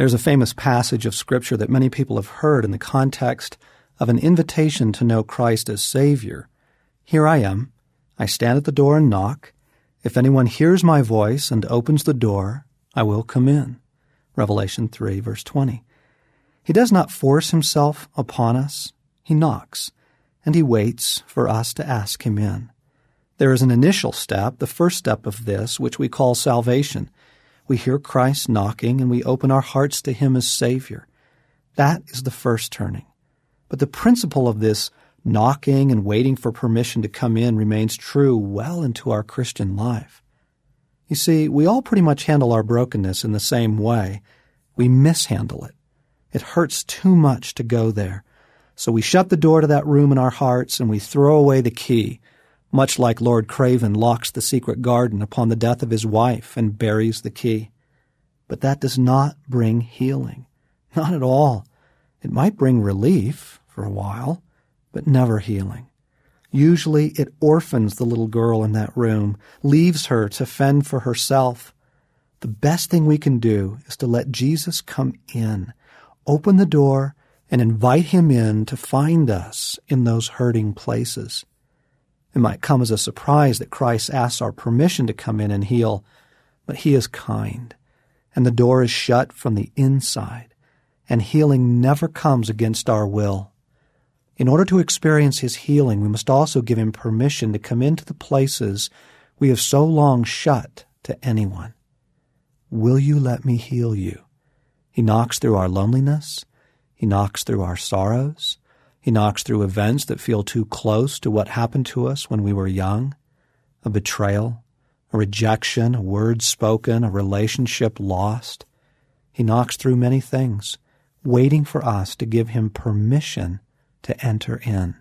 There's a famous passage of Scripture that many people have heard in the context of an invitation to know Christ as Savior. Here I am. I stand at the door and knock. If anyone hears my voice and opens the door, I will come in. Revelation 3, verse 20. He does not force himself upon us. He knocks, and he waits for us to ask him in. There is an initial step, the first step of this, which we call salvation. We hear Christ knocking, and we open our hearts to him as Savior. That is the first turning. But the principle of this knocking and waiting for permission to come in remains true well into our Christian life. You see, we all pretty much handle our brokenness in the same way. We mishandle it. It hurts too much to go there. So we shut the door to that room in our hearts and we throw away the key, much like Lord Craven locks the secret garden upon the death of his wife and buries the key. But that does not bring healing. Not at all. It might bring relief for a while, but never healing. Usually it orphans the little girl in that room, leaves her to fend for herself. The best thing we can do is to let Jesus come in, open the door, and invite him in to find us in those hurting places. It might come as a surprise that Christ asks our permission to come in and heal, but he is kind, and the door is shut from the inside, and healing never comes against our will. In order to experience His healing, we must also give Him permission to come into the places we have so long shut to anyone. Will you let me heal you? He knocks through our loneliness. He knocks through our sorrows. He knocks through events that feel too close to what happened to us when we were young a betrayal, a rejection, a word spoken, a relationship lost. He knocks through many things, waiting for us to give him permission to enter in.